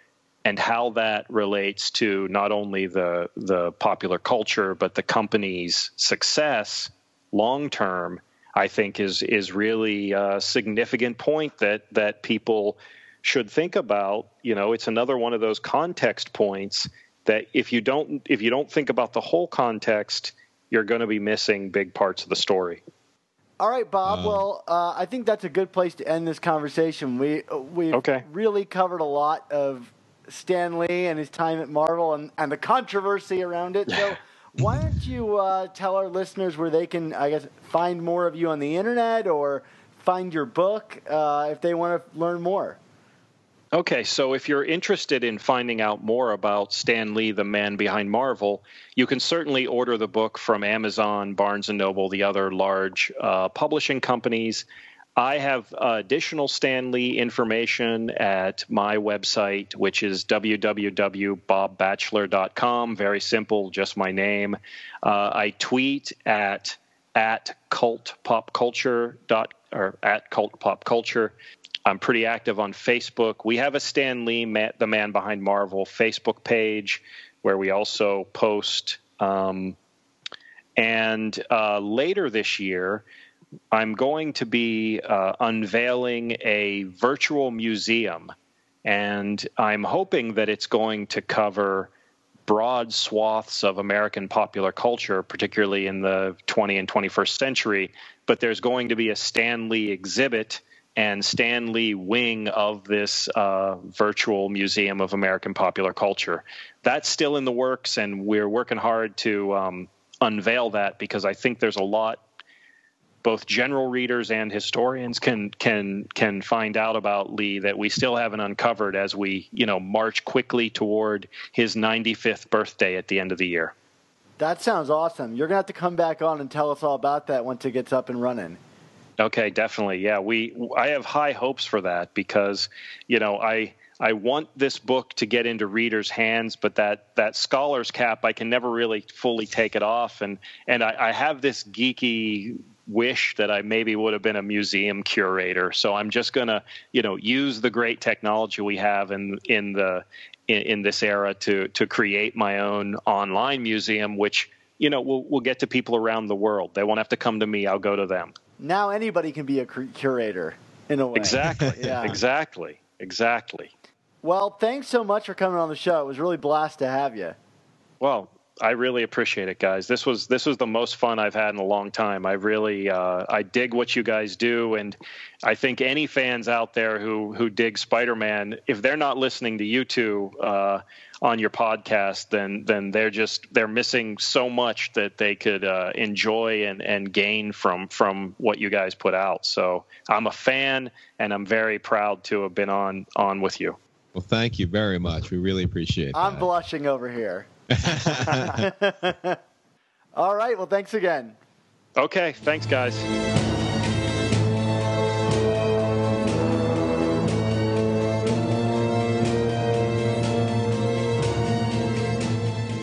and how that relates to not only the the popular culture but the company's success long term I think is is really a significant point that that people should think about. You know it's another one of those context points that if you don't if you don't think about the whole context you're going to be missing big parts of the story all right bob um, well uh, i think that's a good place to end this conversation we we okay. really covered a lot of stan lee and his time at marvel and, and the controversy around it so why don't you uh, tell our listeners where they can i guess find more of you on the internet or find your book uh, if they want to learn more? Okay, so if you're interested in finding out more about Stan Lee, the man behind Marvel, you can certainly order the book from Amazon, Barnes and Noble, the other large uh, publishing companies. I have additional Stan Lee information at my website, which is www.bobbatchelor.com. Very simple, just my name. Uh, I tweet at at cult pop culture dot or at cult pop culture. I'm pretty active on Facebook. We have a Stan Lee, the man behind Marvel, Facebook page where we also post. Um, and uh, later this year, I'm going to be uh, unveiling a virtual museum. And I'm hoping that it's going to cover broad swaths of American popular culture, particularly in the 20 and 21st century. But there's going to be a Stan Lee exhibit and Stan Lee wing of this uh, virtual museum of American popular culture. That's still in the works, and we're working hard to um, unveil that because I think there's a lot both general readers and historians can can can find out about Lee that we still haven't uncovered as we you know march quickly toward his 95th birthday at the end of the year. That sounds awesome. You're gonna have to come back on and tell us all about that once it gets up and running. Okay, definitely. Yeah, we I have high hopes for that because you know I. I want this book to get into readers' hands, but that, that scholar's cap, I can never really fully take it off. And, and I, I have this geeky wish that I maybe would have been a museum curator. So I'm just going to, you know, use the great technology we have in in the in, in, this era to to create my own online museum, which you know will will get to people around the world. They won't have to come to me. I'll go to them. Now anybody can be a curator in a way. Exactly. yeah. Exactly. Exactly. Well, thanks so much for coming on the show. It was really blast to have you. Well, I really appreciate it, guys. This was this was the most fun I've had in a long time. I really uh, I dig what you guys do, and I think any fans out there who who dig Spider-Man, if they're not listening to you two uh, on your podcast, then then they're just they're missing so much that they could uh, enjoy and and gain from from what you guys put out. So I'm a fan, and I'm very proud to have been on on with you. Well, thank you very much. We really appreciate. I'm blushing over here. All right. Well, thanks again. Okay. Thanks, guys.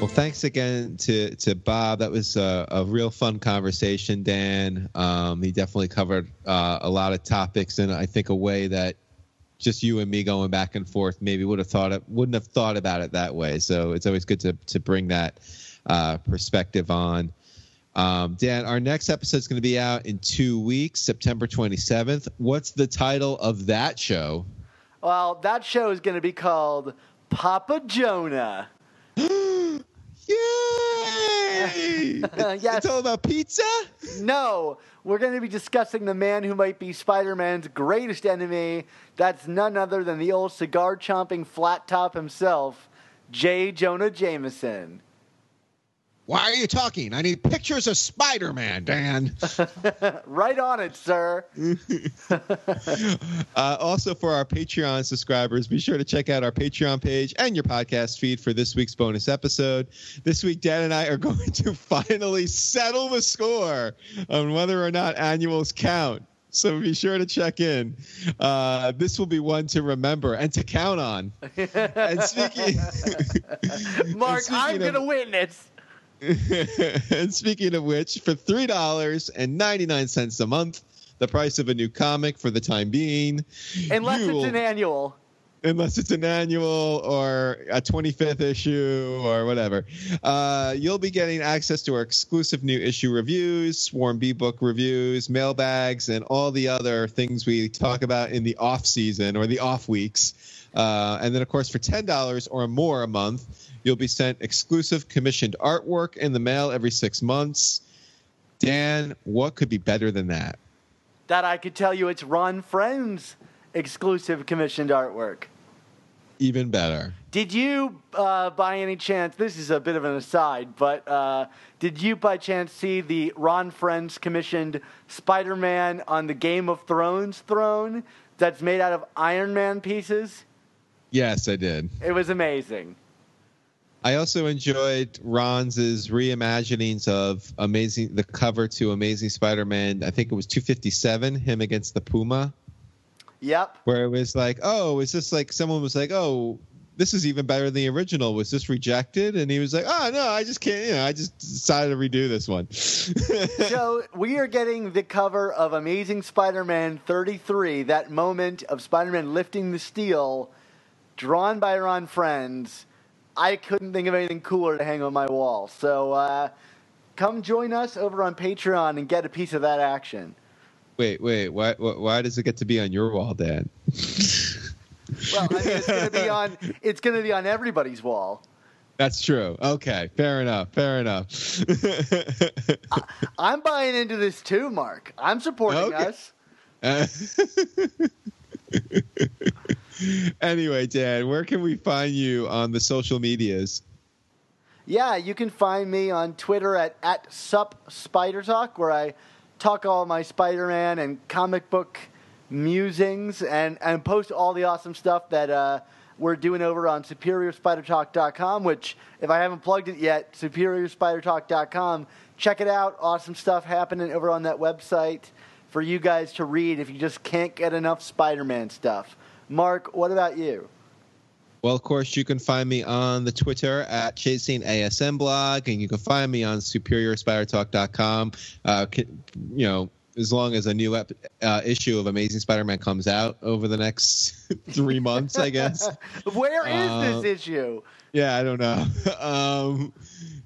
Well, thanks again to, to Bob. That was a, a real fun conversation, Dan. Um, he definitely covered uh, a lot of topics in, I think, a way that just you and me going back and forth maybe would have thought it wouldn't have thought about it that way. So it's always good to to bring that uh, perspective on. Um, dan our next episode is going to be out in two weeks september 27th what's the title of that show? Well that show is going to be called papa jonah Yay! yes. It's all about pizza? No, we're going to be discussing the man who might be Spider Man's greatest enemy. That's none other than the old cigar chomping flat top himself, J. Jonah Jameson. Why are you talking? I need pictures of Spider Man, Dan. right on it, sir. uh, also, for our Patreon subscribers, be sure to check out our Patreon page and your podcast feed for this week's bonus episode. This week, Dan and I are going to finally settle the score on whether or not annuals count. So be sure to check in. Uh, this will be one to remember and to count on. and speaking, Mark, and speaking I'm going to win witness. And speaking of which, for three dollars and ninety nine cents a month, the price of a new comic for the time being, unless it's an annual. Unless it's an annual or a 25th issue or whatever, uh, you'll be getting access to our exclusive new issue reviews, Swarm B book reviews, mailbags, and all the other things we talk about in the off season or the off weeks. Uh, and then, of course, for $10 or more a month, You'll be sent exclusive commissioned artwork in the mail every six months. Dan, what could be better than that? That I could tell you it's Ron Frenz exclusive commissioned artwork. even better. Did you, uh, by any chance, this is a bit of an aside, but uh, did you by chance see the Ron Frenz commissioned Spider Man on the Game of Thrones throne that's made out of Iron Man pieces? Yes, I did. It was amazing. I also enjoyed Ron's reimaginings of amazing the cover to Amazing Spider-Man. I think it was 257, him against the Puma, Yep. where it was like, oh, is this like someone was like, oh, this is even better than the original. Was this rejected? And he was like, oh no, I just can't. You know, I just decided to redo this one. so we are getting the cover of Amazing Spider-Man 33, that moment of Spider-Man lifting the steel, drawn by Ron Frenz. I couldn't think of anything cooler to hang on my wall. So uh, come join us over on Patreon and get a piece of that action. wait, wait, why, why, why does it get to be on your wall, Dan? Well, I mean, it's going to be on. It's to be on everybody's wall. That's true. Okay, fair enough. Fair enough. I'm buying into this too, Mark. I'm supporting Okay. us. anyway, Dan, where can we find you on the social medias? Yeah, you can find me on Twitter at, at where I talk all my Spider Man and comic book musings and, and post all the awesome stuff that uh, we're doing over on SuperiorSpiderTalk.com, which, if I haven't plugged it yet, SuperiorSpiderTalk.com. Check it out. Awesome stuff happening over on that website for you guys to read if you just can't get enough Spider Man stuff. Mark, what about you? Well, of course, you can find me on the Twitter at Chasing ASM blog, and you can find me on SuperiorSpiderTalk.com. Uh, c- you know, as long as a new ep- uh, issue of Amazing Spider-Man comes out over the next three months, I guess. Where is Uh, this issue? Yeah, I don't know. um,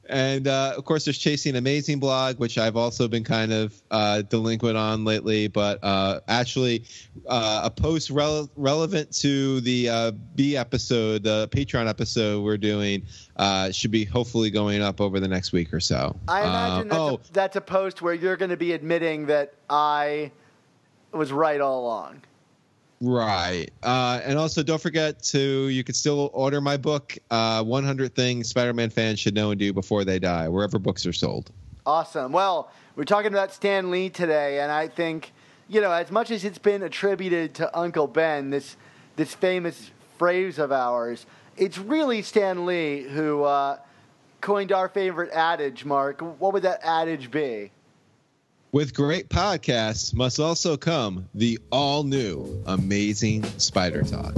and uh, of course, there's Chasing Amazing blog, which I've also been kind of uh, delinquent on lately. But uh, actually, uh, a post rele- relevant to the uh, B episode, the Patreon episode we're doing, uh, should be hopefully going up over the next week or so. I imagine Uh, that's, oh, a, that's a post where you're going to be admitting that I was right all along. Right. Uh, and also, don't forget to, you can still order my book, uh, 100 Things Spider Man fans should know and do before they die, wherever books are sold. Awesome. Well, we're talking about Stan Lee today, and I think, you know, as much as it's been attributed to Uncle Ben, this this famous phrase of ours, it's really Stan Lee who uh, coined our favorite adage. Mark, what would that adage be? With great podcasts must also come the all new Amazing Spider Talk.